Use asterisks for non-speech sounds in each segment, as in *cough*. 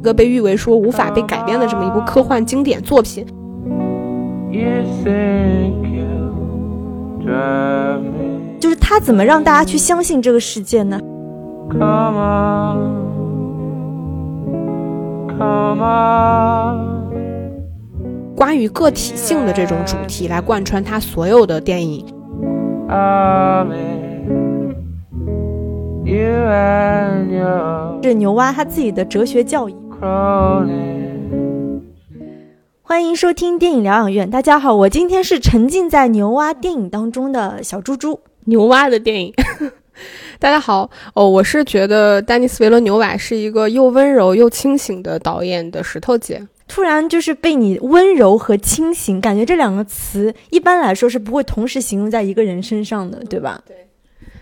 一个被誉为说无法被改编的这么一部科幻经典作品。就是他怎么让大家去相信这个世界呢？关于个体性的这种主题来贯穿他所有的电影。是牛蛙他自己的哲学教义。欢迎收听电影疗养院，大家好，我今天是沉浸在牛蛙电影当中的小猪猪。牛蛙的电影，*laughs* 大家好哦，我是觉得丹尼斯·维伦纽瓦是一个又温柔又清醒的导演的石头姐。突然就是被你温柔和清醒，感觉这两个词一般来说是不会同时形容在一个人身上的，对吧？对，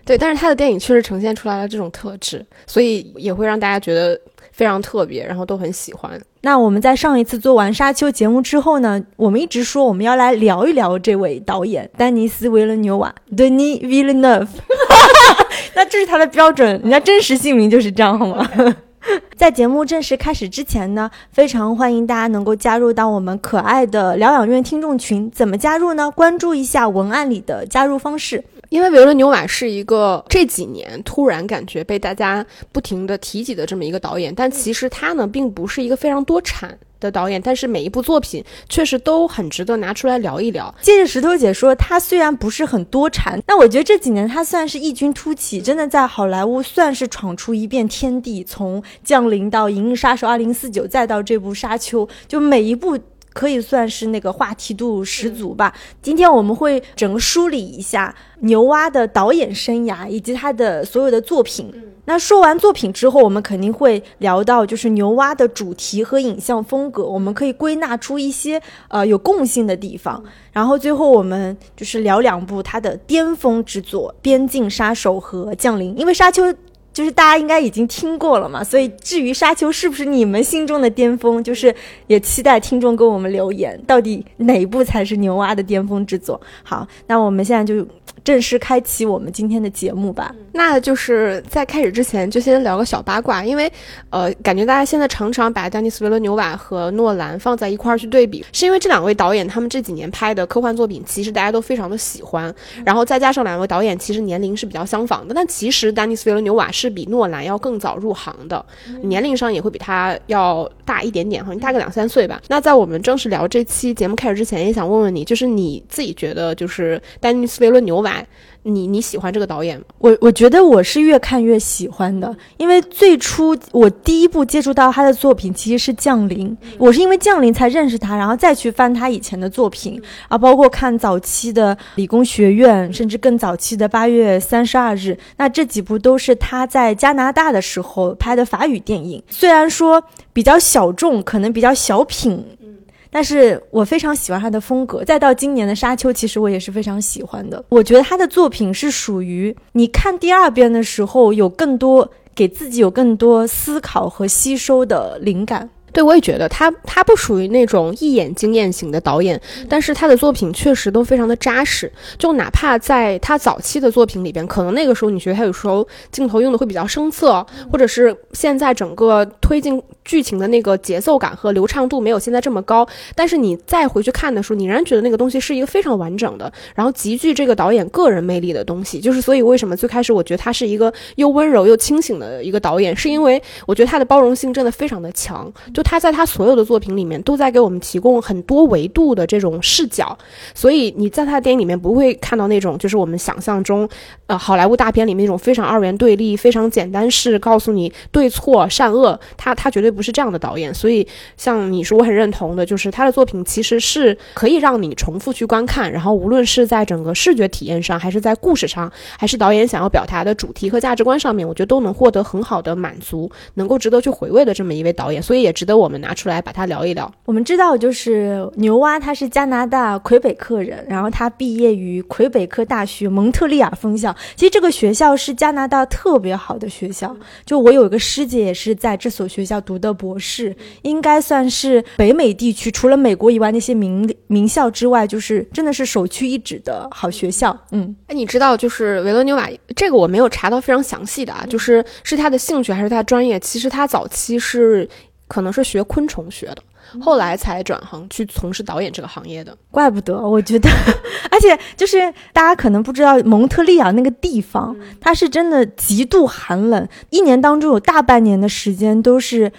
对，但是他的电影确实呈现出来了这种特质，所以也会让大家觉得。非常特别，然后都很喜欢。那我们在上一次做完《沙丘》节目之后呢，我们一直说我们要来聊一聊这位导演丹尼斯·维伦纽瓦 （Denis Villeneuve）。*laughs* *laughs* 那这是他的标准，人家真实姓名就是这样，好吗？*laughs* 在节目正式开始之前呢，非常欢迎大家能够加入到我们可爱的疗养院听众群。怎么加入呢？关注一下文案里的加入方式。因为维伦纽瓦是一个这几年突然感觉被大家不停的提及的这么一个导演，但其实他呢并不是一个非常多产的导演，但是每一部作品确实都很值得拿出来聊一聊。接着石头姐说，他虽然不是很多产，但我觉得这几年他算是异军突起，真的在好莱坞算是闯出一片天地。从《降临》到《银翼杀手2049》，再到这部《沙丘》，就每一部。可以算是那个话题度十足吧。今天我们会整个梳理一下牛蛙的导演生涯以及他的所有的作品。那说完作品之后，我们肯定会聊到就是牛蛙的主题和影像风格，我们可以归纳出一些呃有共性的地方。然后最后我们就是聊两部他的巅峰之作《边境杀手》和《降临》，因为《沙丘》。就是大家应该已经听过了嘛，所以至于《沙丘》是不是你们心中的巅峰，就是也期待听众给我们留言，到底哪一部才是牛蛙的巅峰之作？好，那我们现在就。正式开启我们今天的节目吧。那就是在开始之前，就先聊个小八卦，因为，呃，感觉大家现在常常把丹尼斯·维伦纽瓦和诺兰放在一块儿去对比，是因为这两位导演他们这几年拍的科幻作品，其实大家都非常的喜欢。然后再加上两位导演其实年龄是比较相仿的，但其实丹尼斯·维伦纽瓦是比诺兰要更早入行的，年龄上也会比他要大一点点，好像大个两三岁吧。那在我们正式聊这期节目开始之前，也想问问你，就是你自己觉得，就是丹尼斯·维伦纽瓦。你你喜欢这个导演吗？我我觉得我是越看越喜欢的，因为最初我第一部接触到他的作品其实是《降临》，我是因为《降临》才认识他，然后再去翻他以前的作品啊，包括看早期的《理工学院》，甚至更早期的《八月三十二日》，那这几部都是他在加拿大的时候拍的法语电影，虽然说比较小众，可能比较小品。但是我非常喜欢他的风格，再到今年的《沙丘》，其实我也是非常喜欢的。我觉得他的作品是属于你看第二遍的时候，有更多给自己有更多思考和吸收的灵感。对，我也觉得他他不属于那种一眼惊艳型的导演，但是他的作品确实都非常的扎实。就哪怕在他早期的作品里边，可能那个时候你觉得他有时候镜头用的会比较生涩，或者是现在整个推进剧情的那个节奏感和流畅度没有现在这么高，但是你再回去看的时候，你仍然觉得那个东西是一个非常完整的，然后极具这个导演个人魅力的东西。就是所以为什么最开始我觉得他是一个又温柔又清醒的一个导演，是因为我觉得他的包容性真的非常的强。就他在他所有的作品里面，都在给我们提供很多维度的这种视角，所以你在他的电影里面不会看到那种就是我们想象中，呃，好莱坞大片里面那种非常二元对立、非常简单式告诉你对错善恶。他他绝对不是这样的导演。所以像你说，我很认同的，就是他的作品其实是可以让你重复去观看，然后无论是在整个视觉体验上，还是在故事上，还是导演想要表达的主题和价值观上面，我觉得都能获得很好的满足，能够值得去回味的这么一位导演。所以也值得我们拿。出来把它聊一聊。我们知道，就是牛蛙，他是加拿大魁北克人，然后他毕业于魁北克大学蒙特利尔分校。其实这个学校是加拿大特别好的学校，就我有一个师姐也是在这所学校读的的博士，应该算是北美地区除了美国以外那些名名校之外，就是真的是首屈一指的好学校。嗯，哎，你知道就是维罗纽瓦这个我没有查到非常详细的啊，就是是他的兴趣还是他专业？其实他早期是可能是学昆虫学的。后来才转行去从事导演这个行业的，怪不得我觉得，*laughs* 而且就是大家可能不知道蒙特利尔那个地方，它是真的极度寒冷，一年当中有大半年的时间都是。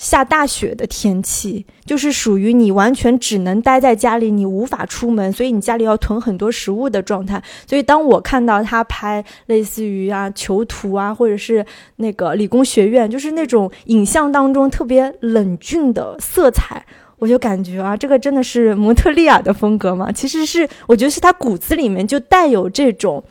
下大雪的天气，就是属于你完全只能待在家里，你无法出门，所以你家里要囤很多食物的状态。所以当我看到他拍类似于啊囚徒啊，或者是那个理工学院，就是那种影像当中特别冷峻的色彩，我就感觉啊，这个真的是蒙特利尔的风格吗？其实是，我觉得是他骨子里面就带有这种。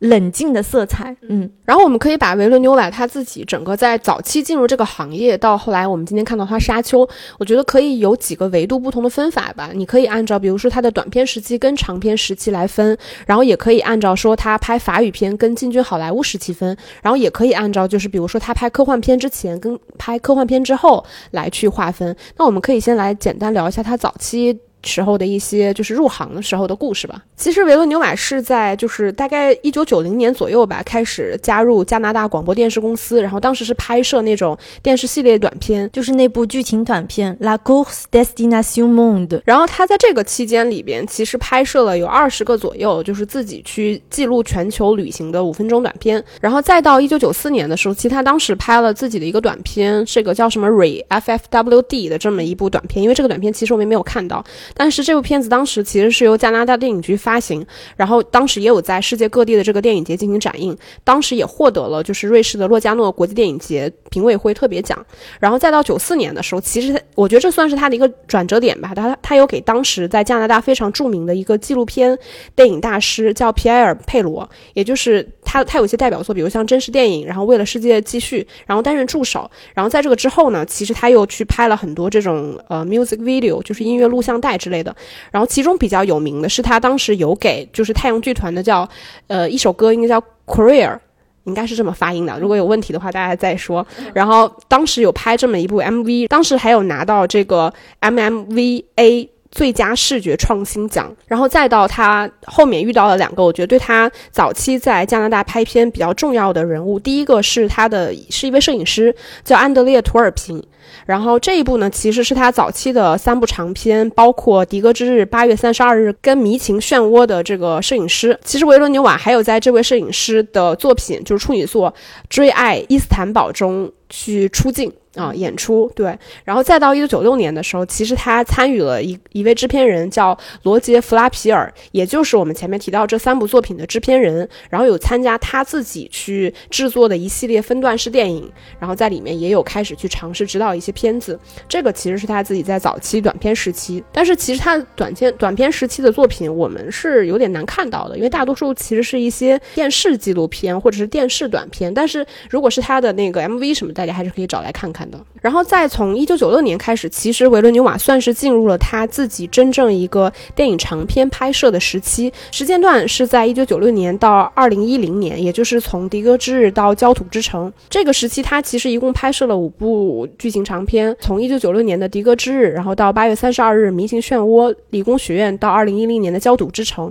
冷静的色彩，嗯，然后我们可以把维伦纽瓦他自己整个在早期进入这个行业，到后来我们今天看到他沙丘，我觉得可以有几个维度不同的分法吧。你可以按照比如说他的短片时期跟长片时期来分，然后也可以按照说他拍法语片跟进军好莱坞时期分，然后也可以按照就是比如说他拍科幻片之前跟拍科幻片之后来去划分。那我们可以先来简单聊一下他早期。时候的一些就是入行的时候的故事吧。其实维伦纽瓦是在就是大概一九九零年左右吧，开始加入加拿大广播电视公司，然后当时是拍摄那种电视系列短片，就是那部剧情短片《La Course Destination Monde》。然后他在这个期间里边，其实拍摄了有二十个左右，就是自己去记录全球旅行的五分钟短片。然后再到一九九四年的时候，其实他当时拍了自己的一个短片，这个叫什么 Re F F W D 的这么一部短片。因为这个短片其实我们没有看到。但是这部片子当时其实是由加拿大电影局发行，然后当时也有在世界各地的这个电影节进行展映，当时也获得了就是瑞士的洛迦诺国际电影节评委会特别奖。然后再到九四年的时候，其实我觉得这算是他的一个转折点吧。他他有给当时在加拿大非常著名的一个纪录片电影大师叫皮埃尔佩罗，也就是他他有一些代表作，比如像真实电影，然后为了世界继续，然后担任助手。然后在这个之后呢，其实他又去拍了很多这种呃 music video，就是音乐录像带。之类的，然后其中比较有名的是他当时有给就是太阳剧团的叫，呃一首歌应该叫 Career，应该是这么发音的。如果有问题的话，大家再说。然后当时有拍这么一部 MV，当时还有拿到这个 MMVA 最佳视觉创新奖。然后再到他后面遇到了两个，我觉得对他早期在加拿大拍片比较重要的人物。第一个是他的是一位摄影师，叫安德烈图尔平。然后这一部呢，其实是他早期的三部长片，包括《迪戈之日》《八月三十二日》跟《迷情漩涡》的这个摄影师。其实维伦纽瓦还有在这位摄影师的作品，就是处女作《追爱伊斯坦堡》中去出镜。啊，演出对，然后再到一九九六年的时候，其实他参与了一一位制片人叫罗杰·弗拉皮尔，也就是我们前面提到这三部作品的制片人，然后有参加他自己去制作的一系列分段式电影，然后在里面也有开始去尝试指导一些片子。这个其实是他自己在早期短片时期，但是其实他短片短片时期的作品我们是有点难看到的，因为大多数其实是一些电视纪录片或者是电视短片。但是如果是他的那个 MV 什么，大家还是可以找来看看。然后再从一九九六年开始，其实维伦纽瓦算是进入了他自己真正一个电影长片拍摄的时期，时间段是在一九九六年到二零一零年，也就是从《迪戈之日》到《焦土之城》这个时期，他其实一共拍摄了五部剧情长片，从一九九六年的《迪戈之日》，然后到八月三十二日《迷情漩涡》，理工学院到二零一零年的《焦土之城》。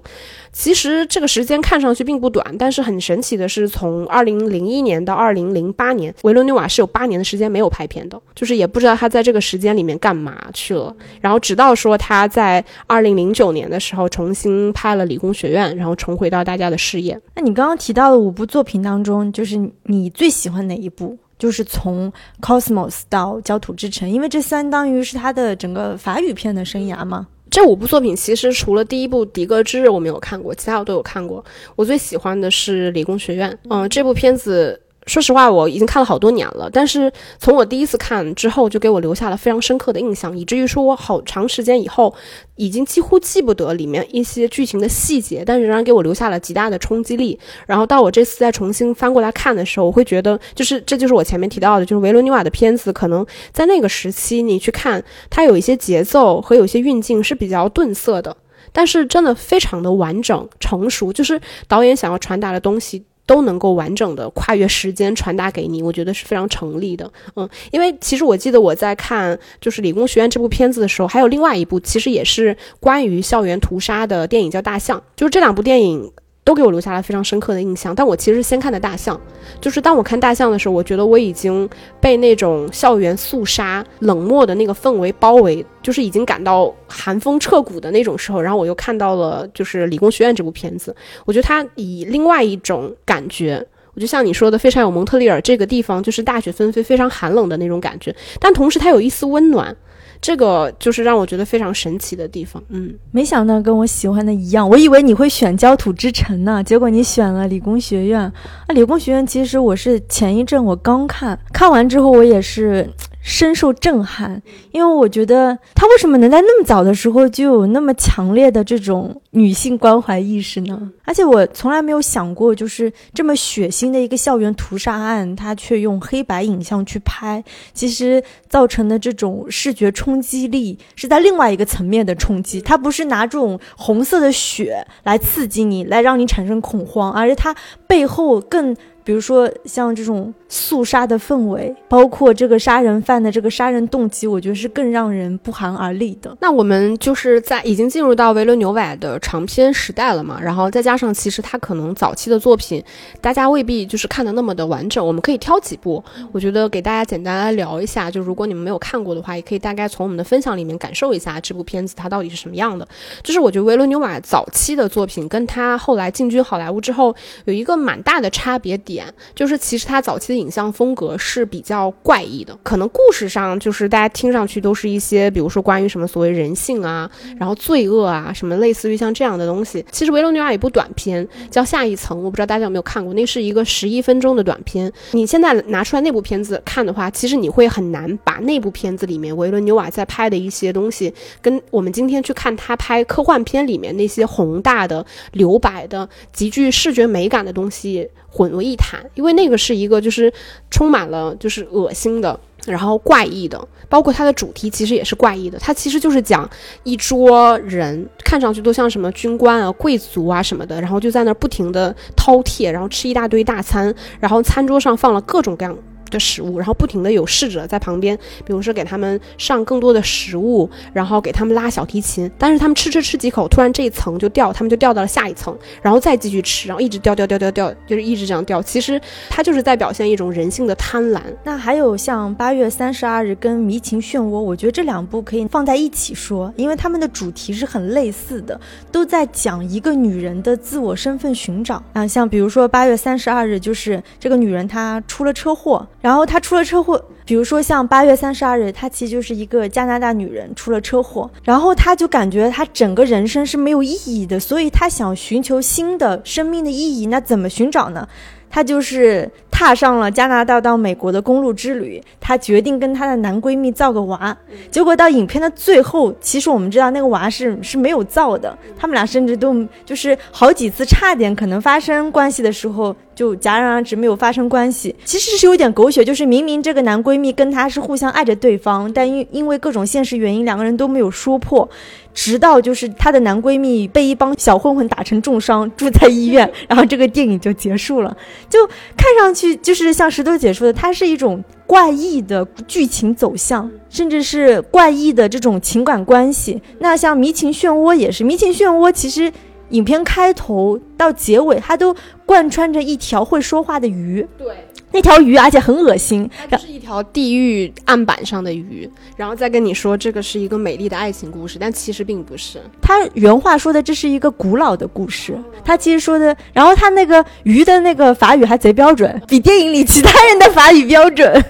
其实这个时间看上去并不短，但是很神奇的是，从二零零一年到二零零八年，维伦纽瓦是有八年的时间没有拍片的，就是也不知道他在这个时间里面干嘛去了。然后直到说他在二零零九年的时候重新拍了《理工学院》，然后重回到大家的视野。那你刚刚提到的五部作品当中，就是你最喜欢哪一部？就是从《Cosmos》到《焦土之城》，因为这相当于是他的整个法语片的生涯嘛。这五部作品其实除了第一部《迪戈之日》我没有看过，其他我都有看过。我最喜欢的是《理工学院》。嗯，这部片子。说实话，我已经看了好多年了，但是从我第一次看之后，就给我留下了非常深刻的印象，以至于说我好长时间以后，已经几乎记不得里面一些剧情的细节，但是仍然给我留下了极大的冲击力。然后到我这次再重新翻过来看的时候，我会觉得，就是这就是我前面提到的，就是维伦纽瓦的片子，可能在那个时期你去看，它有一些节奏和有些运镜是比较顿涩的，但是真的非常的完整成熟，就是导演想要传达的东西。都能够完整的跨越时间传达给你，我觉得是非常成立的。嗯，因为其实我记得我在看就是《理工学院》这部片子的时候，还有另外一部其实也是关于校园屠杀的电影叫《大象》，就是这两部电影。都给我留下了非常深刻的印象，但我其实先看的大象，就是当我看大象的时候，我觉得我已经被那种校园肃杀、冷漠的那个氛围包围，就是已经感到寒风彻骨的那种时候，然后我又看到了就是理工学院这部片子，我觉得它以另外一种感觉，我就像你说的，非常有蒙特利尔这个地方就是大雪纷飞、非常寒冷的那种感觉，但同时它有一丝温暖。这个就是让我觉得非常神奇的地方，嗯，没想到跟我喜欢的一样，我以为你会选焦土之城呢，结果你选了理工学院。啊，理工学院其实我是前一阵我刚看，看完之后我也是。深受震撼，因为我觉得他为什么能在那么早的时候就有那么强烈的这种女性关怀意识呢？而且我从来没有想过，就是这么血腥的一个校园屠杀案，他却用黑白影像去拍，其实造成的这种视觉冲击力是在另外一个层面的冲击。他不是拿这种红色的血来刺激你，来让你产生恐慌，而是他背后更。比如说像这种肃杀的氛围，包括这个杀人犯的这个杀人动机，我觉得是更让人不寒而栗的。那我们就是在已经进入到维伦纽瓦的长篇时代了嘛，然后再加上其实他可能早期的作品，大家未必就是看的那么的完整。我们可以挑几部，我觉得给大家简单来聊一下。就如果你们没有看过的话，也可以大概从我们的分享里面感受一下这部片子它到底是什么样的。就是我觉得维伦纽瓦早期的作品跟他后来进军好莱坞之后有一个蛮大的差别点。点就是其实他早期的影像风格是比较怪异的，可能故事上就是大家听上去都是一些，比如说关于什么所谓人性啊，然后罪恶啊，什么类似于像这样的东西。其实维罗纽瓦有一部短片叫《下一层》，我不知道大家有没有看过，那是一个十一分钟的短片。你现在拿出来那部片子看的话，其实你会很难把那部片子里面维伦纽瓦在拍的一些东西，跟我们今天去看他拍科幻片里面那些宏大的、留白的、极具视觉美感的东西。混为一谈，因为那个是一个就是充满了就是恶心的，然后怪异的，包括它的主题其实也是怪异的。它其实就是讲一桌人，看上去都像什么军官啊、贵族啊什么的，然后就在那儿不停的饕餮，然后吃一大堆大餐，然后餐桌上放了各种各样。的食物，然后不停的有侍者在旁边，比如说给他们上更多的食物，然后给他们拉小提琴。但是他们吃吃吃几口，突然这一层就掉，他们就掉到了下一层，然后再继续吃，然后一直掉掉掉掉掉，就是一直这样掉。其实它就是在表现一种人性的贪婪。那还有像八月三十二日跟迷情漩涡，我觉得这两部可以放在一起说，因为他们的主题是很类似的，都在讲一个女人的自我身份寻找啊。像比如说八月三十二日，就是这个女人她出了车祸。然后她出了车祸，比如说像八月三十二日，她其实就是一个加拿大女人出了车祸，然后她就感觉她整个人生是没有意义的，所以她想寻求新的生命的意义。那怎么寻找呢？她就是踏上了加拿大到美国的公路之旅。她决定跟她的男闺蜜造个娃，结果到影片的最后，其实我们知道那个娃是是没有造的。他们俩甚至都就是好几次差点可能发生关系的时候。就戛然而止，没有发生关系。其实是有点狗血，就是明明这个男闺蜜跟她是互相爱着对方，但因因为各种现实原因，两个人都没有说破。直到就是她的男闺蜜被一帮小混混打成重伤，住在医院，*laughs* 然后这个电影就结束了。就看上去就是像石头姐说的，它是一种怪异的剧情走向，甚至是怪异的这种情感关系。那像《迷情漩涡》也是，《迷情漩涡》其实。影片开头到结尾，它都贯穿着一条会说话的鱼。对，那条鱼而且很恶心，它是一条地狱案板上的鱼。然后再跟你说，这个是一个美丽的爱情故事，但其实并不是。他原话说的这是一个古老的故事。他其实说的，然后他那个鱼的那个法语还贼标准，比电影里其他人的法语标准。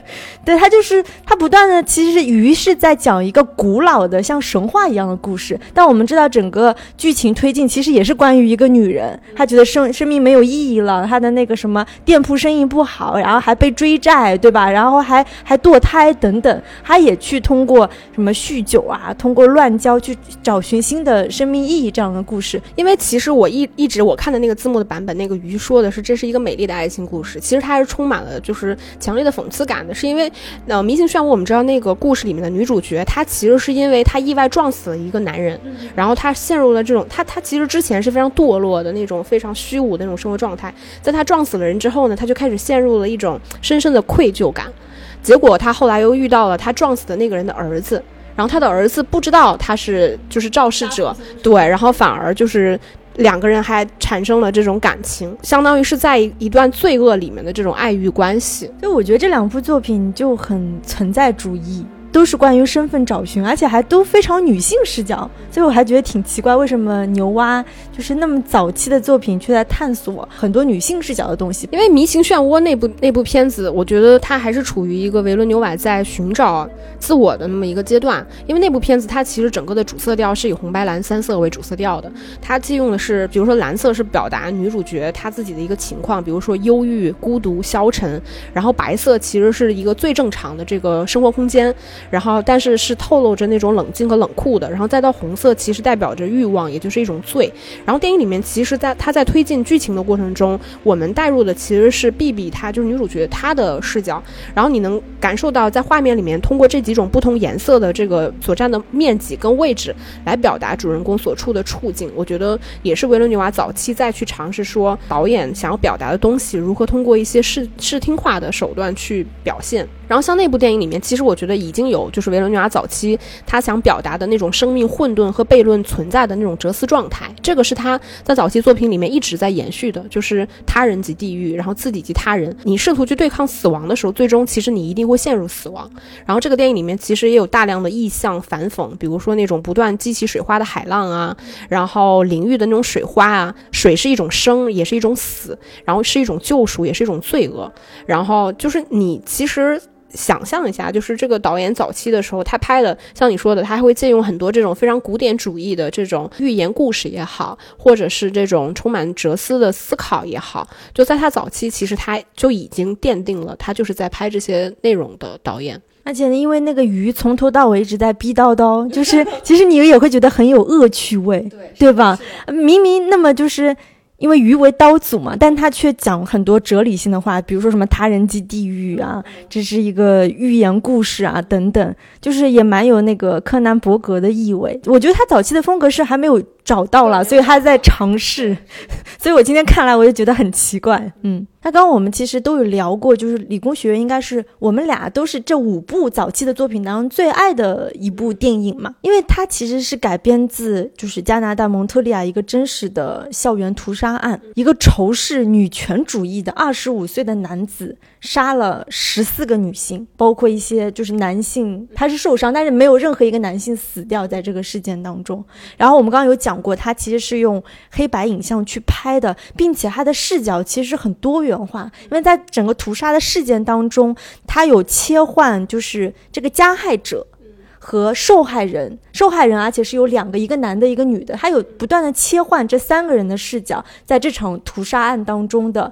对他就是他不断的，其实鱼是在讲一个古老的像神话一样的故事。但我们知道整个剧情推进其实也是关于一个女人，她觉得生生命没有意义了，她的那个什么店铺生意不好，然后还被追债，对吧？然后还还堕胎等等，她也去通过什么酗酒啊，通过乱交去找寻新的生命意义这样的故事。因为其实我一一直我看的那个字幕的版本，那个鱼说的是这是一个美丽的爱情故事，其实它是充满了就是强烈的讽刺感的，是因为。呃，《迷情漩涡》我们知道那个故事里面的女主角，她其实是因为她意外撞死了一个男人，然后她陷入了这种，她她其实之前是非常堕落的那种非常虚无的那种生活状态，在她撞死了人之后呢，她就开始陷入了一种深深的愧疚感，结果她后来又遇到了她撞死的那个人的儿子。然后他的儿子不知道他是就是肇事者，对，然后反而就是两个人还产生了这种感情，相当于是在一段罪恶里面的这种爱欲关系。就我觉得这两部作品就很存在主义。都是关于身份找寻，而且还都非常女性视角，所以我还觉得挺奇怪，为什么牛蛙就是那么早期的作品却在探索很多女性视角的东西？因为《迷情漩涡》那部那部片子，我觉得它还是处于一个维伦纽瓦在寻找自我的那么一个阶段。因为那部片子它其实整个的主色调是以红白蓝三色为主色调的，它借用的是，比如说蓝色是表达女主角她自己的一个情况，比如说忧郁、孤独、消沉，然后白色其实是一个最正常的这个生活空间。然后，但是是透露着那种冷静和冷酷的。然后再到红色，其实代表着欲望，也就是一种罪。然后电影里面，其实在他在推进剧情的过程中，我们带入的其实是 B B，她就是女主角她的视角。然后你能感受到，在画面里面，通过这几种不同颜色的这个所占的面积跟位置，来表达主人公所处的处境。我觉得也是维伦纽瓦早期再去尝试说导演想要表达的东西，如何通过一些视视听化的手段去表现。然后像那部电影里面，其实我觉得已经有有就是维伦纽瓦早期他想表达的那种生命混沌和悖论存在的那种哲思状态，这个是他在早期作品里面一直在延续的，就是他人即地狱，然后自己即他人。你试图去对抗死亡的时候，最终其实你一定会陷入死亡。然后这个电影里面其实也有大量的意象反讽，比如说那种不断激起水花的海浪啊，然后淋浴的那种水花啊，水是一种生，也是一种死，然后是一种救赎，也是一种罪恶。然后就是你其实。想象一下，就是这个导演早期的时候，他拍的像你说的，他还会借用很多这种非常古典主义的这种寓言故事也好，或者是这种充满哲思的思考也好，就在他早期，其实他就已经奠定了他就是在拍这些内容的导演。而且呢，因为那个鱼从头到尾一直在逼叨叨，就是其实你也会觉得很有恶趣味，对对吧？明明那么就是。因为鱼为刀俎嘛，但他却讲很多哲理性的话，比如说什么他人即地狱啊，这是一个寓言故事啊，等等，就是也蛮有那个柯南伯格的意味。我觉得他早期的风格是还没有。找到了，所以他在尝试，*laughs* 所以我今天看来我就觉得很奇怪。嗯，那刚刚我们其实都有聊过，就是理工学院应该是我们俩都是这五部早期的作品当中最爱的一部电影嘛，因为它其实是改编自就是加拿大蒙特利尔一个真实的校园屠杀案，一个仇视女权主义的二十五岁的男子杀了十四个女性，包括一些就是男性，他是受伤，但是没有任何一个男性死掉在这个事件当中。然后我们刚刚有讲。过，他其实是用黑白影像去拍的，并且他的视角其实很多元化，因为在整个屠杀的事件当中，他有切换，就是这个加害者和受害人，受害人而且是有两个，一个男的，一个女的，他有不断的切换这三个人的视角，在这场屠杀案当中的。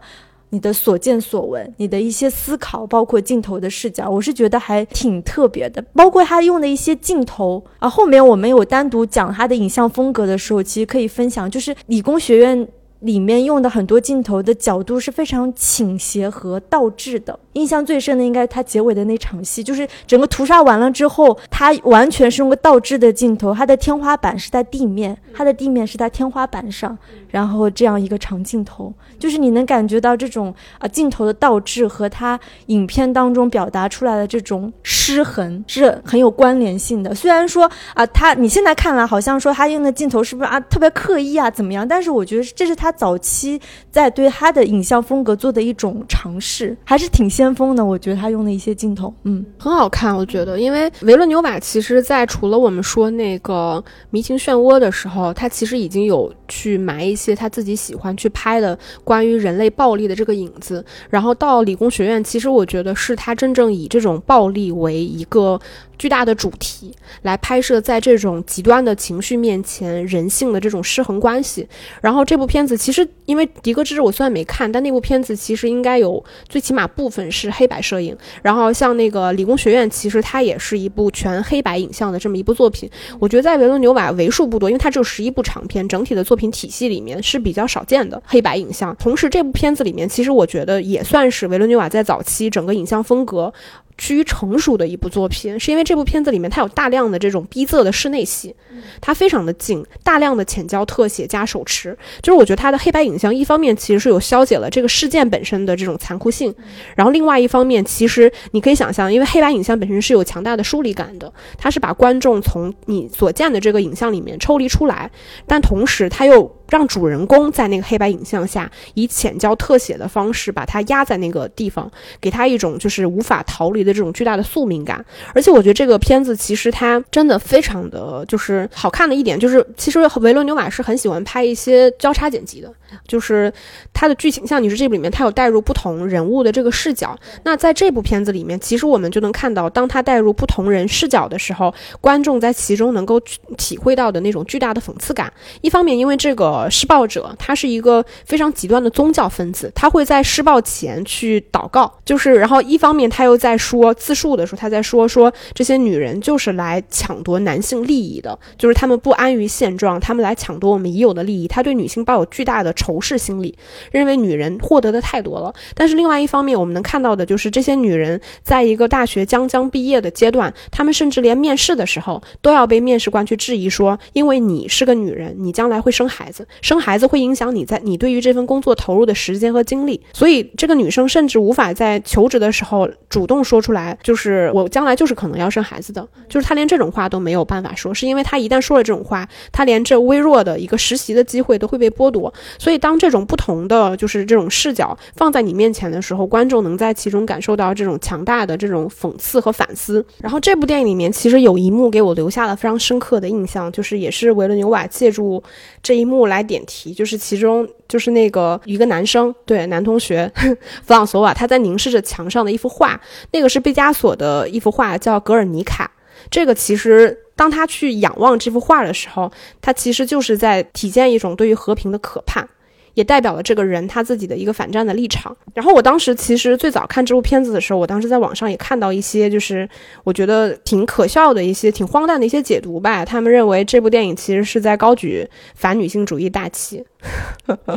你的所见所闻，你的一些思考，包括镜头的视角，我是觉得还挺特别的。包括他用的一些镜头啊，后面我们有单独讲他的影像风格的时候，其实可以分享，就是理工学院。里面用的很多镜头的角度是非常倾斜和倒置的。印象最深的应该是他结尾的那场戏，就是整个屠杀完了之后，他完全是用个倒置的镜头，他的天花板是在地面，他的地面是在天花板上，然后这样一个长镜头，就是你能感觉到这种啊镜头的倒置和他影片当中表达出来的这种失衡是很有关联性的。虽然说啊，他你现在看来好像说他用的镜头是不是啊特别刻意啊怎么样，但是我觉得这是他。早期在对他的影像风格做的一种尝试，还是挺先锋的。我觉得他用的一些镜头，嗯，很好看。我觉得，因为维伦纽瓦其实，在除了我们说那个《迷情漩涡》的时候，他其实已经有去埋一些他自己喜欢去拍的关于人类暴力的这个影子。然后到理工学院，其实我觉得是他真正以这种暴力为一个。巨大的主题来拍摄，在这种极端的情绪面前，人性的这种失衡关系。然后这部片子其实，因为迪戈之我虽然没看，但那部片子其实应该有最起码部分是黑白摄影。然后像那个理工学院，其实它也是一部全黑白影像的这么一部作品。我觉得在维伦纽瓦为数不多，因为它只有十一部长片，整体的作品体系里面是比较少见的黑白影像。同时，这部片子里面，其实我觉得也算是维伦纽瓦在早期整个影像风格。趋于成熟的一部作品，是因为这部片子里面它有大量的这种逼仄的室内戏，它非常的近，大量的浅焦特写加手持，就是我觉得它的黑白影像一方面其实是有消解了这个事件本身的这种残酷性，然后另外一方面其实你可以想象，因为黑白影像本身是有强大的疏离感的，它是把观众从你所见的这个影像里面抽离出来，但同时它又让主人公在那个黑白影像下以浅焦特写的方式把他压在那个地方，给他一种就是无法逃离的这种巨大的宿命感。而且我觉得这个片子其实它真的非常的就是好看的一点，就是其实维伦纽瓦是很喜欢拍一些交叉剪辑的，就是它的剧情，像你说这部里面它有带入不同人物的这个视角。那在这部片子里面，其实我们就能看到，当他带入不同人视角的时候，观众在其中能够体会到的那种巨大的讽刺感。一方面，因为这个施暴者他是一个非常极端的宗教分子，他会在施暴前去祷告，就是然后一方面他又在说自述的时候，他在说说这些女人就是来抢夺男性利益的，就是他们不安于现状，他们来抢夺我们已有的利益。他对女性抱有巨大的仇视心理，认为女人获得的太多了。但是另外一方面，我们能看到的就是这些女人在一个大学将将毕业的阶段，她们甚至连面试的时候都要被面试官去质疑说，因为你是个女人，你将来会生孩子，生孩子会影响你在你对于这份工作投入的时间和精力。所以这个女生甚至无法在求职的时候主动说出来，就是我将来就是可能要生孩子的，就是她连这种话都没有办法说，是因为她一旦说了这种话，她连这微弱的一个实习的机会都会被剥夺。所以以当这种不同的就是这种视角放在你面前的时候，观众能在其中感受到这种强大的这种讽刺和反思。然后这部电影里面其实有一幕给我留下了非常深刻的印象，就是也是维伦纽瓦借助这一幕来点题，就是其中就是那个一个男生，对男同学 *laughs* 弗朗索瓦，他在凝视着墙上的一幅画，那个是毕加索的一幅画，叫《格尔尼卡》。这个其实当他去仰望这幅画的时候，他其实就是在体现一种对于和平的渴盼。也代表了这个人他自己的一个反战的立场。然后我当时其实最早看这部片子的时候，我当时在网上也看到一些，就是我觉得挺可笑的一些、挺荒诞的一些解读吧。他们认为这部电影其实是在高举反女性主义大旗。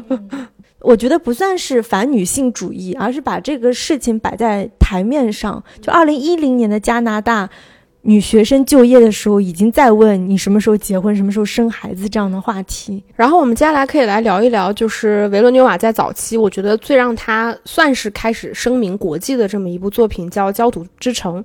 *laughs* 我觉得不算是反女性主义，而是把这个事情摆在台面上。就二零一零年的加拿大。女学生就业的时候，已经在问你什么时候结婚、什么时候生孩子这样的话题。然后我们接下来可以来聊一聊，就是维罗纽瓦在早期，我觉得最让他算是开始声名国际的这么一部作品，叫《焦土之城》。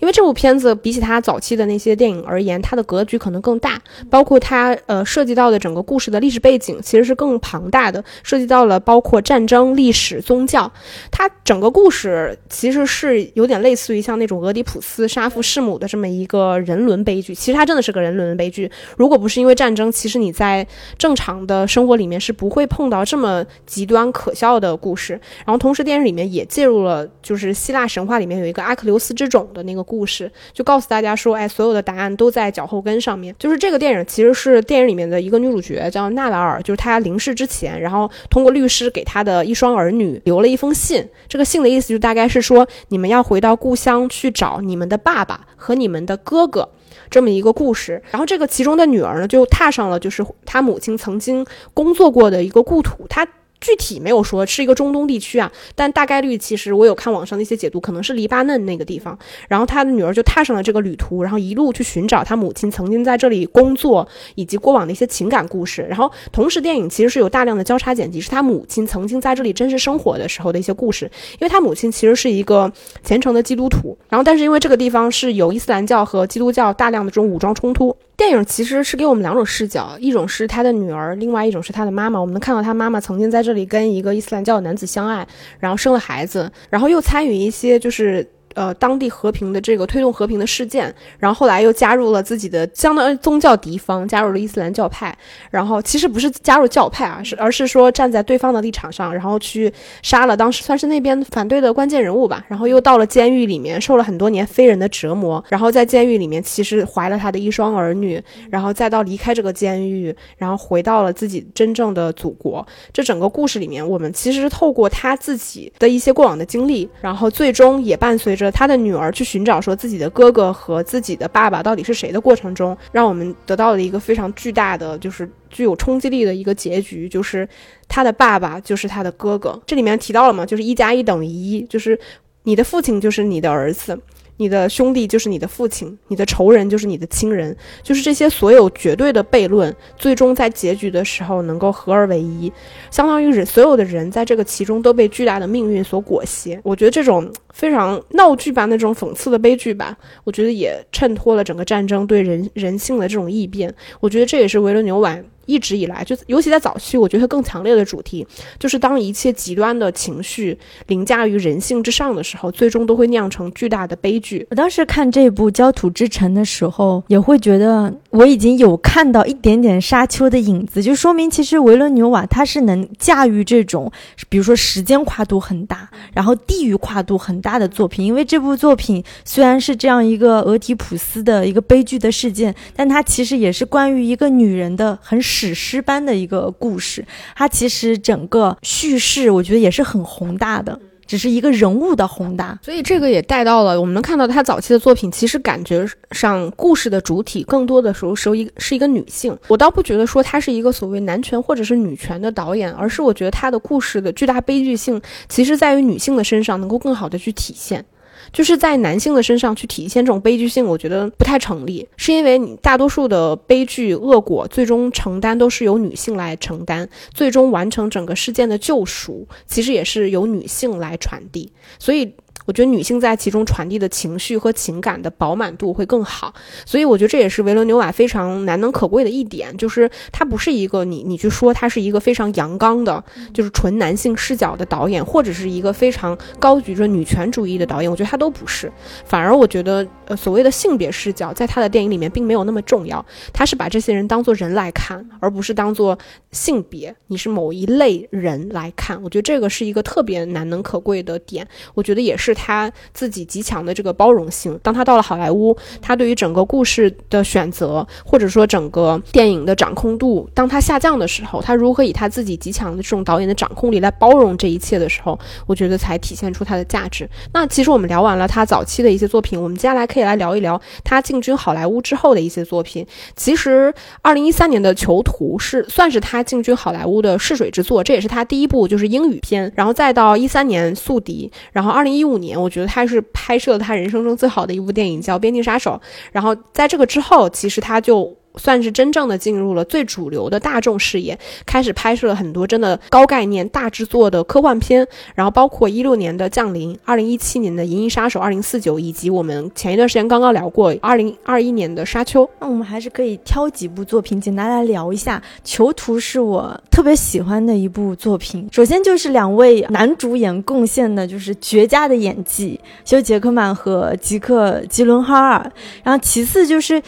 因为这部片子比起他早期的那些电影而言，它的格局可能更大，包括它呃涉及到的整个故事的历史背景其实是更庞大的，涉及到了包括战争、历史、宗教。它整个故事其实是有点类似于像那种俄狄浦斯杀父弑母的这么。这么一个人伦悲剧，其实它真的是个人伦悲剧。如果不是因为战争，其实你在正常的生活里面是不会碰到这么极端可笑的故事。然后同时，电影里面也介入了，就是希腊神话里面有一个阿克琉斯之种的那个故事，就告诉大家说，哎，所有的答案都在脚后跟上面。就是这个电影其实是电影里面的一个女主角叫纳瓦尔，就是她临逝之前，然后通过律师给她的一双儿女留了一封信。这个信的意思就大概是说，你们要回到故乡去找你们的爸爸和你。们的哥哥，这么一个故事，然后这个其中的女儿呢，就踏上了就是她母亲曾经工作过的一个故土，她。具体没有说是一个中东地区啊，但大概率其实我有看网上的一些解读，可能是黎巴嫩那个地方。然后他的女儿就踏上了这个旅途，然后一路去寻找他母亲曾经在这里工作以及过往的一些情感故事。然后同时，电影其实是有大量的交叉剪辑，是他母亲曾经在这里真实生活的时候的一些故事。因为他母亲其实是一个虔诚的基督徒，然后但是因为这个地方是有伊斯兰教和基督教大量的这种武装冲突。电影其实是给我们两种视角，一种是他的女儿，另外一种是他的妈妈。我们能看到他妈妈曾经在这里跟一个伊斯兰教的男子相爱，然后生了孩子，然后又参与一些就是。呃，当地和平的这个推动和平的事件，然后后来又加入了自己的相当于宗教敌方，加入了伊斯兰教派。然后其实不是加入教派啊，是而是说站在对方的立场上，然后去杀了当时算是那边反对的关键人物吧。然后又到了监狱里面，受了很多年非人的折磨。然后在监狱里面，其实怀了他的一双儿女。然后再到离开这个监狱，然后回到了自己真正的祖国。这整个故事里面，我们其实透过他自己的一些过往的经历，然后最终也伴随着。着他的女儿去寻找说自己的哥哥和自己的爸爸到底是谁的过程中，让我们得到了一个非常巨大的，就是具有冲击力的一个结局，就是他的爸爸就是他的哥哥。这里面提到了嘛，就是一加一等于一，就是你的父亲就是你的儿子。你的兄弟就是你的父亲，你的仇人就是你的亲人，就是这些所有绝对的悖论，最终在结局的时候能够合二为一，相当于是所有的人在这个其中都被巨大的命运所裹挟。我觉得这种非常闹剧般的这种讽刺的悲剧吧，我觉得也衬托了整个战争对人人性的这种异变。我觉得这也是维伦纽瓦。一直以来，就尤其在早期，我觉得更强烈的主题就是，当一切极端的情绪凌驾于人性之上的时候，最终都会酿成巨大的悲剧。我当时看这部《焦土之城》的时候，也会觉得我已经有看到一点点沙丘的影子，就说明其实维伦纽瓦他是能驾驭这种，比如说时间跨度很大，然后地域跨度很大的作品。因为这部作品虽然是这样一个俄狄浦斯的一个悲剧的事件，但它其实也是关于一个女人的很史。史诗般的一个故事，它其实整个叙事我觉得也是很宏大的，只是一个人物的宏大。所以这个也带到了我们能看到他早期的作品，其实感觉上故事的主体更多的时候是一是一个女性。我倒不觉得说他是一个所谓男权或者是女权的导演，而是我觉得他的故事的巨大悲剧性，其实在于女性的身上能够更好的去体现。就是在男性的身上去体现这种悲剧性，我觉得不太成立，是因为你大多数的悲剧恶果最终承担都是由女性来承担，最终完成整个事件的救赎，其实也是由女性来传递，所以。我觉得女性在其中传递的情绪和情感的饱满度会更好，所以我觉得这也是维伦纽瓦非常难能可贵的一点，就是他不是一个你你去说他是一个非常阳刚的，就是纯男性视角的导演，或者是一个非常高举着女权主义的导演，我觉得他都不是，反而我觉得呃所谓的性别视角在他的电影里面并没有那么重要，他是把这些人当做人来看，而不是当做性别，你是某一类人来看，我觉得这个是一个特别难能可贵的点，我觉得也是。他自己极强的这个包容性，当他到了好莱坞，他对于整个故事的选择，或者说整个电影的掌控度，当他下降的时候，他如何以他自己极强的这种导演的掌控力来包容这一切的时候，我觉得才体现出他的价值。那其实我们聊完了他早期的一些作品，我们接下来可以来聊一聊他进军好莱坞之后的一些作品。其实，二零一三年的《囚徒》是算是他进军好莱坞的试水之作，这也是他第一部就是英语片。然后再到一三年《宿敌》，然后二零一五年。我觉得他是拍摄他人生中最好的一部电影，叫《边境杀手》。然后在这个之后，其实他就。算是真正的进入了最主流的大众视野，开始拍摄了很多真的高概念、大制作的科幻片，然后包括一六年的《降临》，二零一七年的《银翼杀手二零四九》，以及我们前一段时间刚刚聊过二零二一年的《沙丘》。那我们还是可以挑几部作品简单来聊一下，《囚徒》是我特别喜欢的一部作品。首先就是两位男主演贡献的就是绝佳的演技，休·杰克曼和吉克·吉伦哈尔。然后其次就是。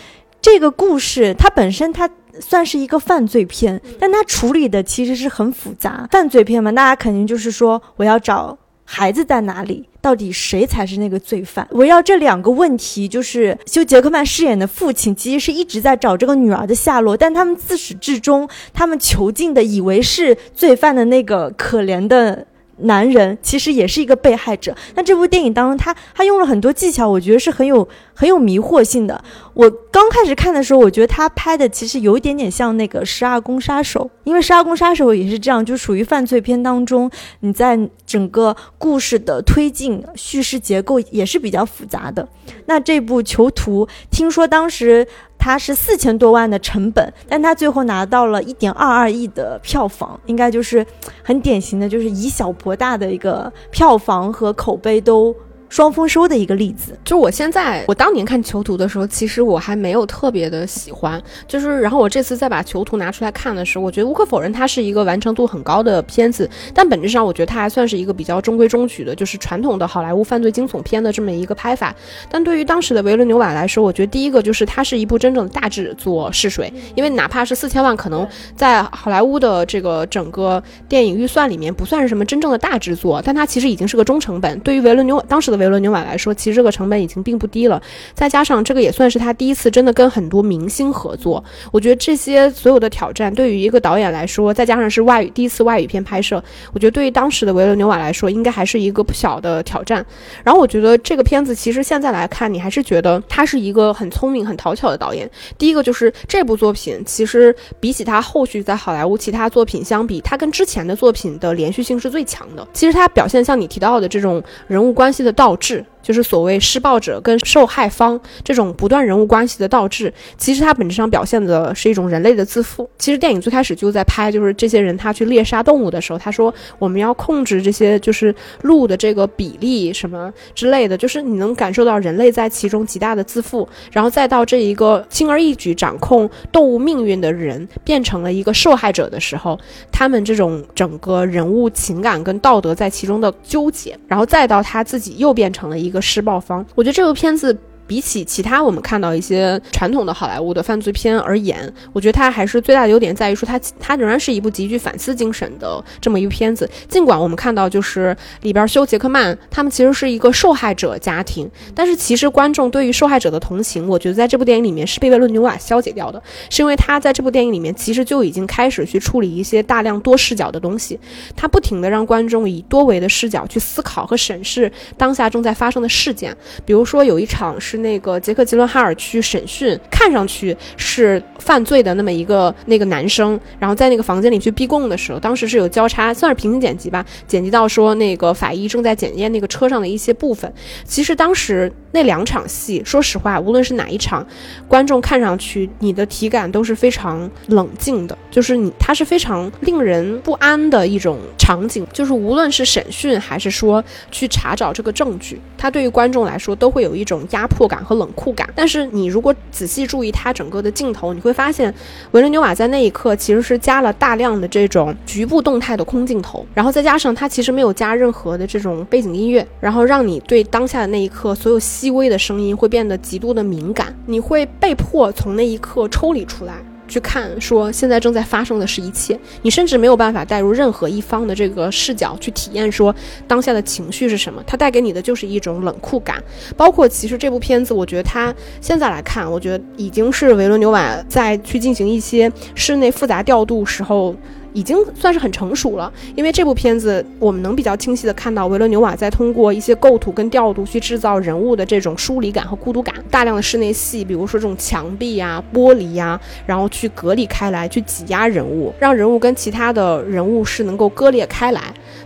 这个故事它本身它算是一个犯罪片，但它处理的其实是很复杂。犯罪片嘛，大家肯定就是说我要找孩子在哪里，到底谁才是那个罪犯？围绕这两个问题，就是休·杰克曼饰演的父亲其实是一直在找这个女儿的下落，但他们自始至终，他们囚禁的以为是罪犯的那个可怜的。男人 *laughs* 其实也是一个被害者。那这部电影当中，他他用了很多技巧，我觉得是很有很有迷惑性的。我刚开始看的时候，我觉得他拍的其实有一点点像那个《十二宫杀手》，因为《十二宫杀手》也是这样，就属于犯罪片当中，你在整个故事的推进、叙事结构也是比较复杂的。那这部《囚徒》，听说当时。它是四千多万的成本，但它最后拿到了一点二二亿的票房，应该就是很典型的，就是以小博大的一个票房和口碑都。双丰收的一个例子，就我现在，我当年看《囚徒》的时候，其实我还没有特别的喜欢，就是然后我这次再把《囚徒》拿出来看的时候，我觉得无可否认它是一个完成度很高的片子，但本质上我觉得它还算是一个比较中规中矩的，就是传统的好莱坞犯罪惊悚片的这么一个拍法。但对于当时的维伦纽瓦来说，我觉得第一个就是它是一部真正的大制作试水，因为哪怕是四千万，可能在好莱坞的这个整个电影预算里面不算是什么真正的大制作，但它其实已经是个中成本。对于维伦纽瓦当时的维伦纽瓦来说，其实这个成本已经并不低了。再加上这个也算是他第一次真的跟很多明星合作，我觉得这些所有的挑战对于一个导演来说，再加上是外语第一次外语片拍摄，我觉得对于当时的维伦纽瓦来说，应该还是一个不小的挑战。然后我觉得这个片子其实现在来看，你还是觉得他是一个很聪明、很讨巧的导演。第一个就是这部作品，其实比起他后续在好莱坞其他作品相比，他跟之前的作品的连续性是最强的。其实他表现像你提到的这种人物关系的道倒置。就是所谓施暴者跟受害方这种不断人物关系的倒置，其实它本质上表现的是一种人类的自负。其实电影最开始就在拍，就是这些人他去猎杀动物的时候，他说我们要控制这些就是鹿的这个比例什么之类的，就是你能感受到人类在其中极大的自负，然后再到这一个轻而易举掌控动物命运的人变成了一个受害者的时候，他们这种整个人物情感跟道德在其中的纠结，然后再到他自己又变变成了一。个施暴方，我觉得这个片子。比起其他我们看到一些传统的好莱坞的犯罪片而言，我觉得它还是最大的优点在于说它它仍然是一部极具反思精神的这么一部片子。尽管我们看到就是里边休杰克曼他们其实是一个受害者家庭，但是其实观众对于受害者的同情，我觉得在这部电影里面是被被伦纽瓦消解掉的，是因为他在这部电影里面其实就已经开始去处理一些大量多视角的东西，他不停的让观众以多维的视角去思考和审视当下正在发生的事件，比如说有一场是。那个杰克·吉伦哈尔去审讯，看上去是犯罪的那么一个那个男生，然后在那个房间里去逼供的时候，当时是有交叉，算是平行剪辑吧，剪辑到说那个法医正在检验那个车上的一些部分。其实当时那两场戏，说实话，无论是哪一场，观众看上去你的体感都是非常冷静的，就是你它是非常令人不安的一种场景，就是无论是审讯还是说去查找这个证据，它对于观众来说都会有一种压迫。感和冷酷感，但是你如果仔细注意它整个的镜头，你会发现维伦纽瓦在那一刻其实是加了大量的这种局部动态的空镜头，然后再加上它其实没有加任何的这种背景音乐，然后让你对当下的那一刻所有细微的声音会变得极度的敏感，你会被迫从那一刻抽离出来。去看，说现在正在发生的是一切，你甚至没有办法带入任何一方的这个视角去体验，说当下的情绪是什么，它带给你的就是一种冷酷感。包括其实这部片子，我觉得它现在来看，我觉得已经是维伦纽瓦在去进行一些室内复杂调度时候。已经算是很成熟了，因为这部片子我们能比较清晰的看到维伦纽瓦在通过一些构图跟调度去制造人物的这种疏离感和孤独感。大量的室内戏，比如说这种墙壁呀、玻璃呀，然后去隔离开来，去挤压人物，让人物跟其他的人物是能够割裂开来。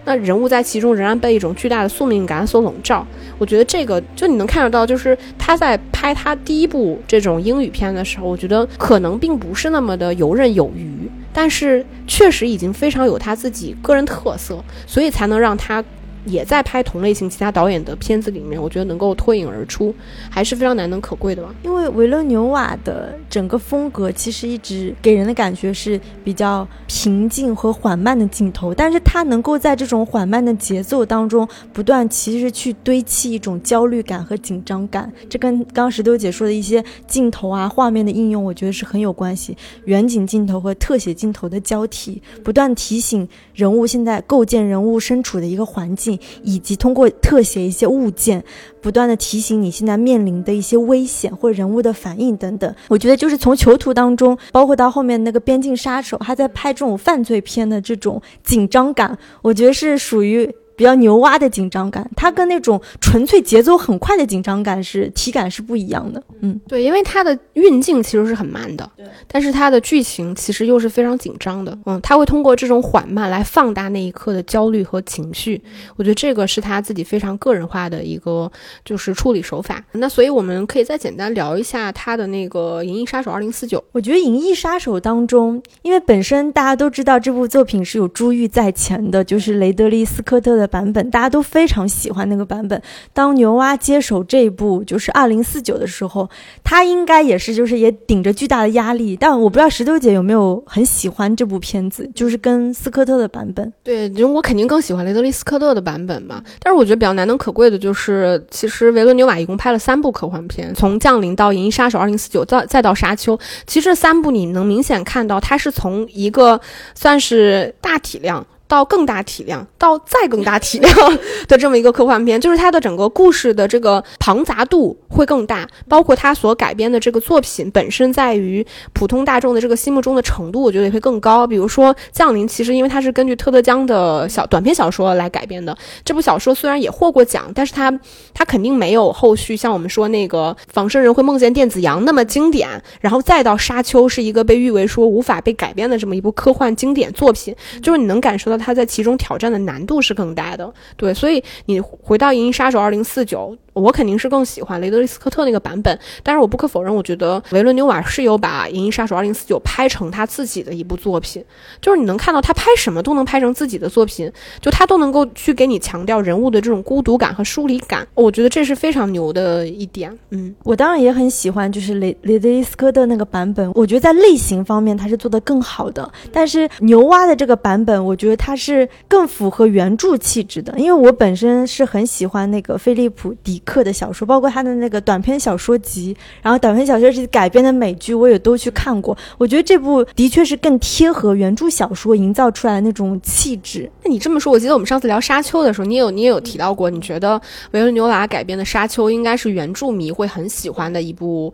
那人物在其中仍然被一种巨大的宿命感所笼罩。我觉得这个就你能看得到，就是他在拍他第一部这种英语片的时候，我觉得可能并不是那么的游刃有余。但是确实已经非常有他自己个人特色，所以才能让他。也在拍同类型其他导演的片子里面，我觉得能够脱颖而出，还是非常难能可贵的吧。因为维伦纽瓦的整个风格其实一直给人的感觉是比较平静和缓慢的镜头，但是他能够在这种缓慢的节奏当中不断其实去堆砌一种焦虑感和紧张感，这跟刚石头姐说的一些镜头啊画面的应用，我觉得是很有关系。远景镜头和特写镜头的交替，不断提醒人物现在构建人物身处的一个环境。以及通过特写一些物件，不断的提醒你现在面临的一些危险或人物的反应等等。我觉得就是从囚徒当中，包括到后面那个边境杀手，他在拍这种犯罪片的这种紧张感，我觉得是属于。比较牛蛙的紧张感，它跟那种纯粹节奏很快的紧张感是体感是不一样的。嗯，对，因为它的运镜其实是很慢的，对，但是它的剧情其实又是非常紧张的。嗯，他会通过这种缓慢来放大那一刻的焦虑和情绪。我觉得这个是他自己非常个人化的一个就是处理手法。那所以我们可以再简单聊一下他的那个《银翼杀手二零四九》。我觉得《银翼杀手》当中，因为本身大家都知道这部作品是有珠玉在前的，就是雷德利·斯科特的。版本大家都非常喜欢那个版本。当牛蛙接手这一部就是二零四九的时候，他应该也是就是也顶着巨大的压力。但我不知道石头姐有没有很喜欢这部片子，就是跟斯科特的版本。对，因为我肯定更喜欢雷德利·斯科特的版本嘛。但是我觉得比较难能可贵的就是，其实维伦纽瓦一共拍了三部科幻片，从《降临》到《银翼杀手二零四九》，再再到《沙丘》。其实这三部你能明显看到，它是从一个算是大体量。到更大体量，到再更大体量的这么一个科幻片，就是它的整个故事的这个庞杂度会更大，包括它所改编的这个作品本身在于普通大众的这个心目中的程度，我觉得也会更高。比如说《降临》，其实因为它是根据特德·江的小短篇小说来改编的，这部小说虽然也获过奖，但是它它肯定没有后续像我们说那个《仿生人会梦见电子羊》那么经典，然后再到《沙丘》是一个被誉为说无法被改编的这么一部科幻经典作品，就是你能感受到。它在其中挑战的难度是更大的，对，所以你回到《银翼杀手二零四九》。我肯定是更喜欢雷德利·斯科特那个版本，但是我不可否认，我觉得维伦纽瓦是有把《银翼杀手2049》拍成他自己的一部作品，就是你能看到他拍什么都能拍成自己的作品，就他都能够去给你强调人物的这种孤独感和疏离感，我觉得这是非常牛的一点。嗯，我当然也很喜欢，就是雷雷德利·斯科特那个版本，我觉得在类型方面他是做的更好的，但是牛蛙的这个版本，我觉得它是更符合原著气质的，因为我本身是很喜欢那个菲利普·迪。克的小说，包括他的那个短篇小说集，然后短篇小说集改编的美剧，我也都去看过。我觉得这部的确是更贴合原著小说营造出来的那种气质。那你这么说，我记得我们上次聊《沙丘》的时候，你有你也有提到过，你觉得维伦纽瓦改编的《沙丘》应该是原著迷会很喜欢的一部。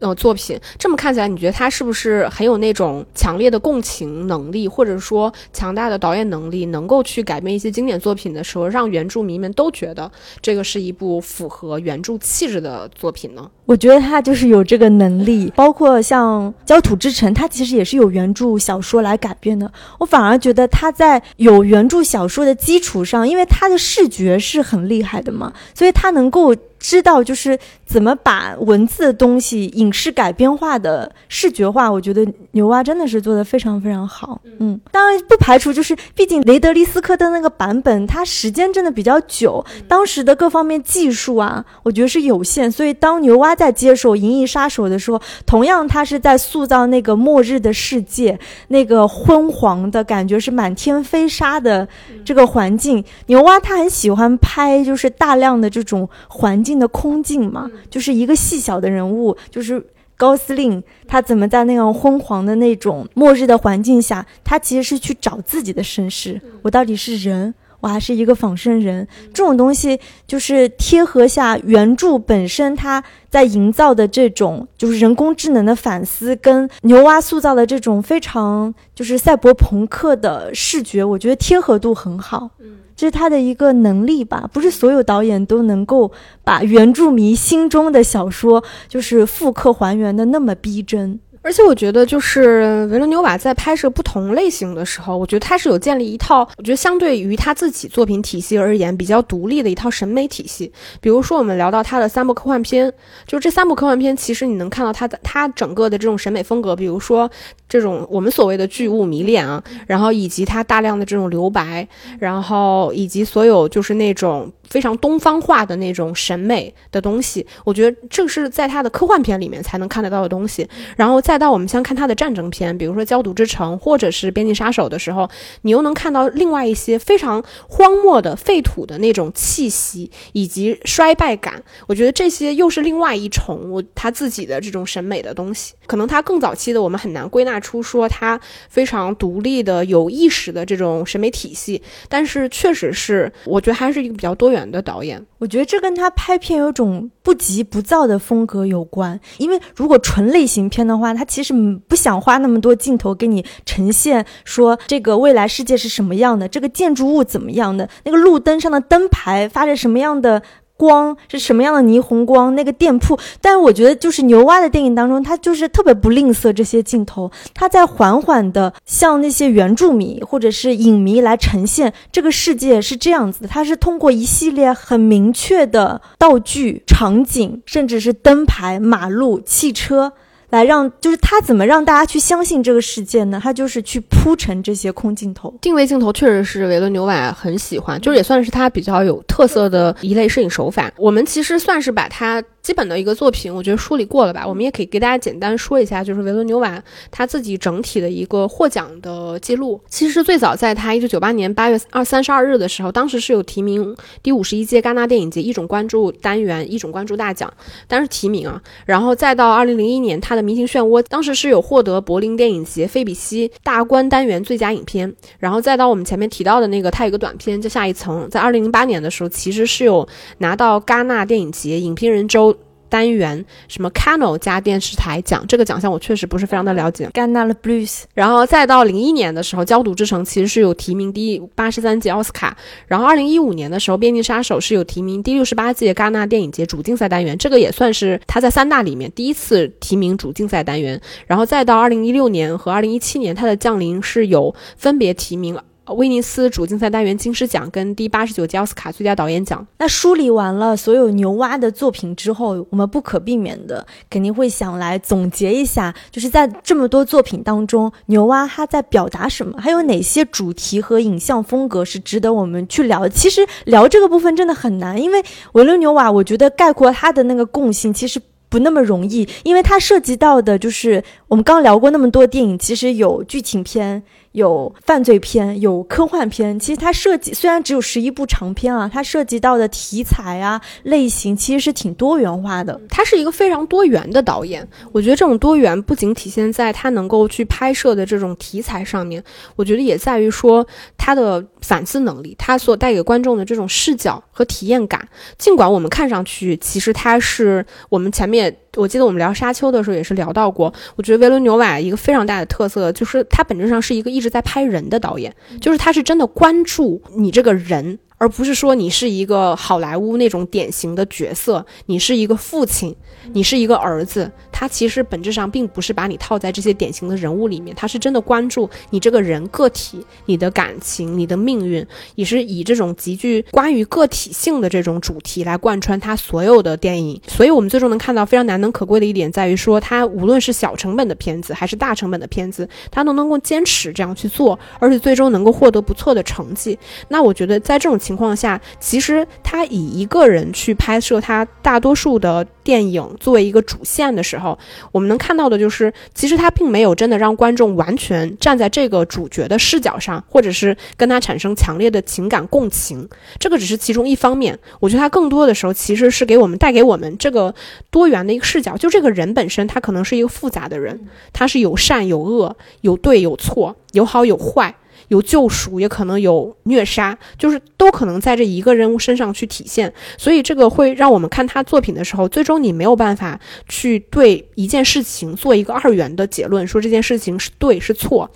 呃，作品这么看起来，你觉得他是不是很有那种强烈的共情能力，或者说强大的导演能力，能够去改编一些经典作品的时候，让原著迷们都觉得这个是一部符合原著气质的作品呢？我觉得他就是有这个能力，包括像《焦土之城》，它其实也是有原著小说来改编的。我反而觉得他在有原著小说的基础上，因为他的视觉是很厉害的嘛，所以他能够。知道就是怎么把文字的东西影视改编化的视觉化，我觉得牛蛙真的是做的非常非常好。嗯，当然不排除就是，毕竟雷德利斯科的那个版本，它时间真的比较久，当时的各方面技术啊，我觉得是有限。所以当牛蛙在接手《银翼杀手》的时候，同样他是在塑造那个末日的世界，那个昏黄的感觉是满天飞沙的这个环境。牛蛙他很喜欢拍，就是大量的这种环。境的空镜嘛，就是一个细小的人物，就是高司令，他怎么在那样昏黄的那种末日的环境下，他其实是去找自己的身世，我到底是人，我还是一个仿生人？这种东西就是贴合下原著本身，他在营造的这种就是人工智能的反思，跟牛蛙塑造的这种非常就是赛博朋克的视觉，我觉得贴合度很好。这是他的一个能力吧，不是所有导演都能够把原著迷心中的小说就是复刻还原的那么逼真。而且我觉得，就是维伦纽瓦在拍摄不同类型的时候，我觉得他是有建立一套，我觉得相对于他自己作品体系而言比较独立的一套审美体系。比如说，我们聊到他的三部科幻片，就这三部科幻片，其实你能看到他的他整个的这种审美风格，比如说这种我们所谓的巨物迷恋啊，然后以及他大量的这种留白，然后以及所有就是那种。非常东方化的那种审美的东西，我觉得这是在他的科幻片里面才能看得到的东西。然后再到我们像看他的战争片，比如说《焦土之城》或者是《边境杀手》的时候，你又能看到另外一些非常荒漠的废土的那种气息以及衰败感。我觉得这些又是另外一重我他自己的这种审美的东西。可能他更早期的我们很难归纳出说他非常独立的有意识的这种审美体系，但是确实是我觉得还是一个比较多元。的导演，我觉得这跟他拍片有种不急不躁的风格有关。因为如果纯类型片的话，他其实不想花那么多镜头给你呈现说这个未来世界是什么样的，这个建筑物怎么样的，那个路灯上的灯牌发着什么样的。光是什么样的霓虹光？那个店铺，但是我觉得就是牛蛙的电影当中，他就是特别不吝啬这些镜头，他在缓缓的向那些原著迷或者是影迷来呈现这个世界是这样子的。他是通过一系列很明确的道具、场景，甚至是灯牌、马路、汽车。来让就是他怎么让大家去相信这个世界呢？他就是去铺陈这些空镜头、定位镜头，确实是维伦纽瓦很喜欢，就是也算是他比较有特色的一类摄影手法。我们其实算是把它。基本的一个作品，我觉得梳理过了吧。我们也可以给大家简单说一下，就是维伦纽瓦他自己整体的一个获奖的记录。其实最早在他一九九八年八月二三十二日的时候，当时是有提名第五十一届戛纳电影节一种关注单元一种关注大奖，但是提名啊。然后再到二零零一年，他的《明星漩涡》当时是有获得柏林电影节费比西大观单元最佳影片。然后再到我们前面提到的那个，他有个短片叫《下一层》，在二零零八年的时候，其实是有拿到戛纳电影节影评人周。单元什么 Canal 加电视台奖这个奖项我确实不是非常的了解。戛纳的 Blues，然后再到零一年的时候，《焦土之城》其实是有提名第八十三届奥斯卡。然后二零一五年的时候，《边境杀手》是有提名第六十八届戛纳电影节主竞赛单元，这个也算是他在三大里面第一次提名主竞赛单元。然后再到二零一六年和二零一七年，他的《降临》是有分别提名了。威尼斯主竞赛单元金狮奖跟第八十九届奥斯卡最佳导演奖。那梳理完了所有牛蛙的作品之后，我们不可避免的肯定会想来总结一下，就是在这么多作品当中，牛蛙它在表达什么？还有哪些主题和影像风格是值得我们去聊？其实聊这个部分真的很难，因为维伦纽瓦，我觉得概括它的那个共性其实不那么容易，因为它涉及到的就是我们刚聊过那么多电影，其实有剧情片。有犯罪片，有科幻片。其实它涉及虽然只有十一部长片啊，它涉及到的题材啊类型其实是挺多元化的。他是一个非常多元的导演。我觉得这种多元不仅体现在他能够去拍摄的这种题材上面，我觉得也在于说他的反思能力，他所带给观众的这种视角和体验感。尽管我们看上去，其实他是我们前面。我记得我们聊《沙丘》的时候也是聊到过，我觉得维伦纽瓦一个非常大的特色就是他本质上是一个一直在拍人的导演，就是他是真的关注你这个人。而不是说你是一个好莱坞那种典型的角色，你是一个父亲，你是一个儿子，他其实本质上并不是把你套在这些典型的人物里面，他是真的关注你这个人个体、你的感情、你的命运，也是以这种极具关于个体性的这种主题来贯穿他所有的电影。所以，我们最终能看到非常难能可贵的一点在于说，他无论是小成本的片子还是大成本的片子，他都能够坚持这样去做，而且最终能够获得不错的成绩。那我觉得在这种。情况下，其实他以一个人去拍摄他大多数的电影作为一个主线的时候，我们能看到的就是，其实他并没有真的让观众完全站在这个主角的视角上，或者是跟他产生强烈的情感共情。这个只是其中一方面。我觉得他更多的时候其实是给我们带给我们这个多元的一个视角。就这个人本身，他可能是一个复杂的人，他是有善有恶，有对有错，有好有坏。有救赎，也可能有虐杀，就是都可能在这一个人物身上去体现，所以这个会让我们看他作品的时候，最终你没有办法去对一件事情做一个二元的结论，说这件事情是对是错。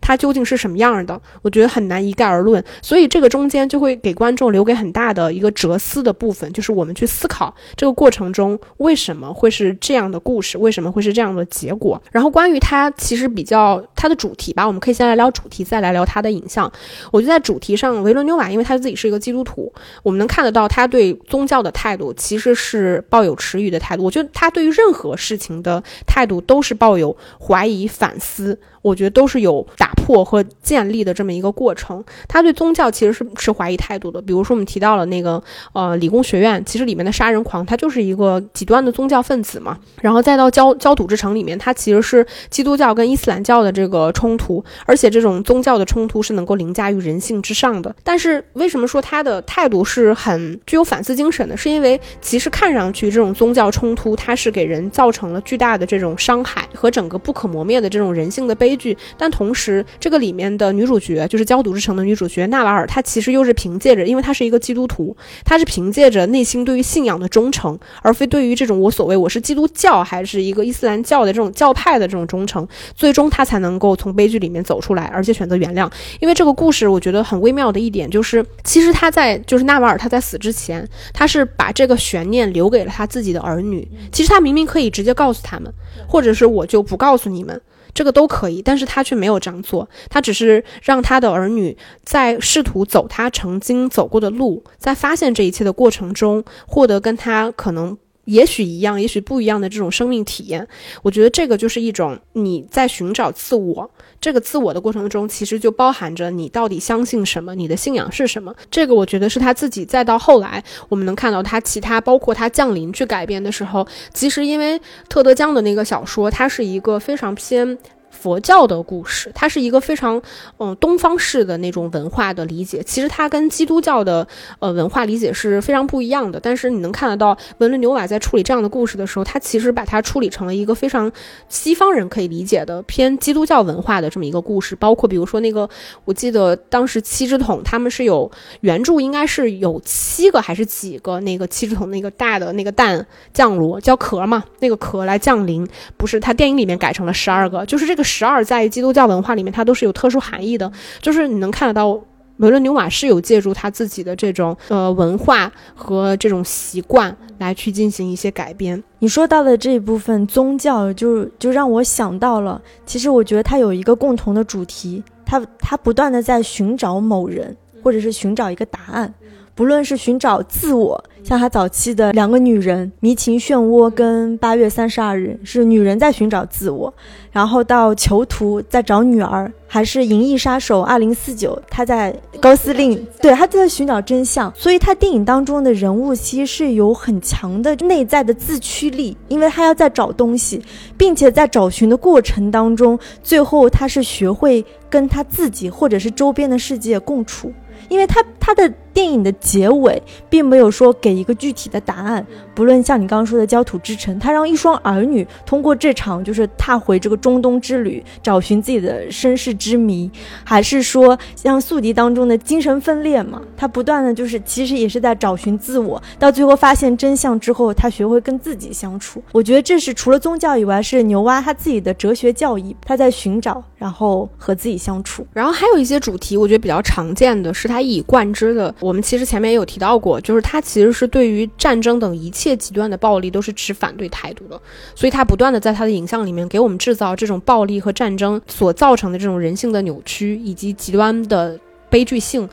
它究竟是什么样的？我觉得很难一概而论，所以这个中间就会给观众留给很大的一个哲思的部分，就是我们去思考这个过程中为什么会是这样的故事，为什么会是这样的结果。然后关于它其实比较它的主题吧，我们可以先来聊主题，再来聊它的影像。我觉得在主题上，维伦纽瓦因为他自己是一个基督徒，我们能看得到他对宗教的态度其实是抱有迟疑的态度。我觉得他对于任何事情的态度都是抱有怀疑、反思。我觉得都是有打破和建立的这么一个过程。他对宗教其实是持怀疑态度的。比如说，我们提到了那个呃理工学院，其实里面的杀人狂他就是一个极端的宗教分子嘛。然后再到焦焦土之城里面，它其实是基督教跟伊斯兰教的这个冲突，而且这种宗教的冲突是能够凌驾于人性之上的。但是为什么说他的态度是很具有反思精神的？是因为其实看上去这种宗教冲突，它是给人造成了巨大的这种伤害和整个不可磨灭的这种人性的悲。悲剧，但同时，这个里面的女主角就是《焦土之城》的女主角纳瓦尔，她其实又是凭借着，因为她是一个基督徒，她是凭借着内心对于信仰的忠诚，而非对于这种我所谓我是基督教还是一个伊斯兰教的这种教派的这种忠诚，最终她才能够从悲剧里面走出来，而且选择原谅。因为这个故事，我觉得很微妙的一点就是，其实她在就是纳瓦尔她在死之前，她是把这个悬念留给了她自己的儿女。其实她明明可以直接告诉他们，或者是我就不告诉你们。这个都可以，但是他却没有这样做，他只是让他的儿女在试图走他曾经走过的路，在发现这一切的过程中，获得跟他可能也许一样，也许不一样的这种生命体验。我觉得这个就是一种你在寻找自我，这个自我的过程中，其实就包含着你到底相信什么，你的信仰是什么。这个我觉得是他自己再到后来，我们能看到他其他包括他降临去改编的时候，其实因为特德·江的那个小说，它是一个非常偏。佛教的故事，它是一个非常嗯东方式的那种文化的理解。其实它跟基督教的呃文化理解是非常不一样的。但是你能看得到文伦纽瓦在处理这样的故事的时候，他其实把它处理成了一个非常西方人可以理解的偏基督教文化的这么一个故事。包括比如说那个，我记得当时七只桶他们是有原著应该是有七个还是几个那个七只桶那个大的那个蛋降落叫壳嘛，那个壳来降临，不是他电影里面改成了十二个，就是这个。十二在基督教文化里面，它都是有特殊含义的。就是你能看得到，维伦纽瓦是有借助他自己的这种呃文化和这种习惯来去进行一些改编。你说到的这一部分宗教，就就让我想到了，其实我觉得它有一个共同的主题，它它不断的在寻找某人，或者是寻找一个答案。不论是寻找自我，像他早期的两个女人《迷情漩涡》跟《八月三十二日》，是女人在寻找自我；然后到《囚徒》在找女儿，还是《银翼杀手二零四九》，他在高司令，对他就在寻找真相。所以他电影当中的人物其实是有很强的内在的自驱力，因为他要在找东西，并且在找寻的过程当中，最后他是学会跟他自己或者是周边的世界共处。因为他他的电影的结尾并没有说给一个具体的答案，不论像你刚刚说的焦土之城，他让一双儿女通过这场就是踏回这个中东之旅，找寻自己的身世之谜，还是说像宿敌当中的精神分裂嘛？他不断的就是其实也是在找寻自我，到最后发现真相之后，他学会跟自己相处。我觉得这是除了宗教以外，是牛蛙他自己的哲学教义，他在寻找，然后和自己相处。然后还有一些主题，我觉得比较常见的是他。他一以贯之的，我们其实前面也有提到过，就是他其实是对于战争等一切极端的暴力都是持反对态度的，所以他不断的在他的影像里面给我们制造这种暴力和战争所造成的这种人性的扭曲以及极端的悲剧性，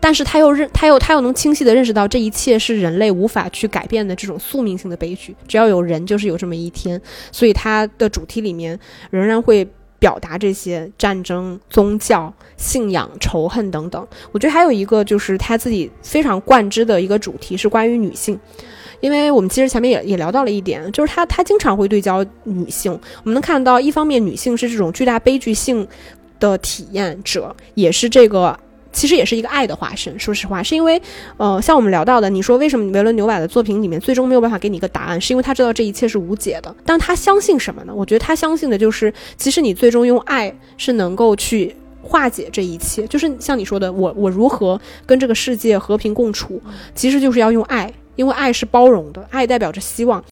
但是他又认他又他又能清晰的认识到这一切是人类无法去改变的这种宿命性的悲剧，只要有人就是有这么一天，所以他的主题里面仍然会。表达这些战争、宗教、信仰、仇恨等等，我觉得还有一个就是他自己非常贯之的一个主题是关于女性，因为我们其实前面也也聊到了一点，就是他他经常会对焦女性，我们能看到一方面女性是这种巨大悲剧性的体验者，也是这个。其实也是一个爱的化身。说实话，是因为，呃，像我们聊到的，你说为什么维伦纽瓦的作品里面最终没有办法给你一个答案，是因为他知道这一切是无解的。但他相信什么呢？我觉得他相信的就是，其实你最终用爱是能够去化解这一切。就是像你说的，我我如何跟这个世界和平共处，其实就是要用爱，因为爱是包容的，爱代表着希望。